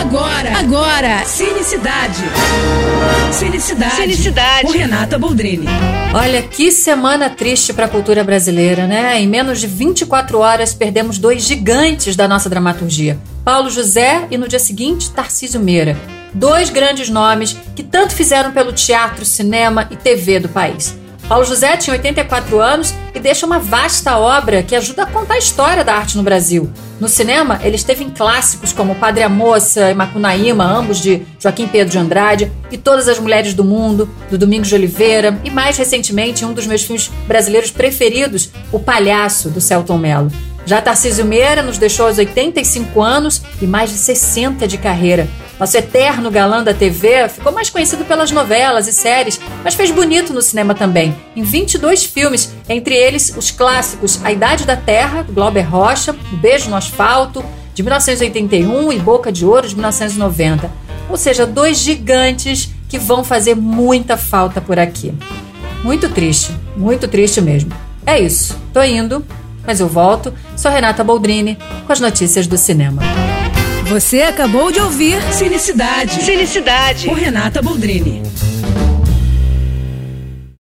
Agora, agora, Cinecidade. Cinecidade. Cinecidade. Com Renata Boldrini. Olha que semana triste para a cultura brasileira, né? Em menos de 24 horas perdemos dois gigantes da nossa dramaturgia. Paulo José e no dia seguinte Tarcísio Meira. Dois grandes nomes que tanto fizeram pelo teatro, cinema e TV do país. Paulo José tinha 84 anos e deixa uma vasta obra que ajuda a contar a história da arte no Brasil. No cinema, ele esteve em clássicos como Padre a Moça e Macunaíma, ambos de Joaquim Pedro de Andrade, e Todas as Mulheres do Mundo, do Domingos de Oliveira, e mais recentemente um dos meus filmes brasileiros preferidos, O Palhaço, do Celton Mello. Já Tarcísio Meira nos deixou aos 85 anos e mais de 60 de carreira. Nosso eterno galã da TV ficou mais conhecido pelas novelas e séries, mas fez bonito no cinema também, em 22 filmes, entre eles os clássicos A Idade da Terra, do Glauber Rocha, O Beijo no Asfalto, de 1981 e Boca de Ouro, de 1990. Ou seja, dois gigantes que vão fazer muita falta por aqui. Muito triste, muito triste mesmo. É isso, tô indo mas eu volto. Sou Renata Boldrini com as notícias do cinema. Você acabou de ouvir. Cinecidade. Com Renata Boldrini.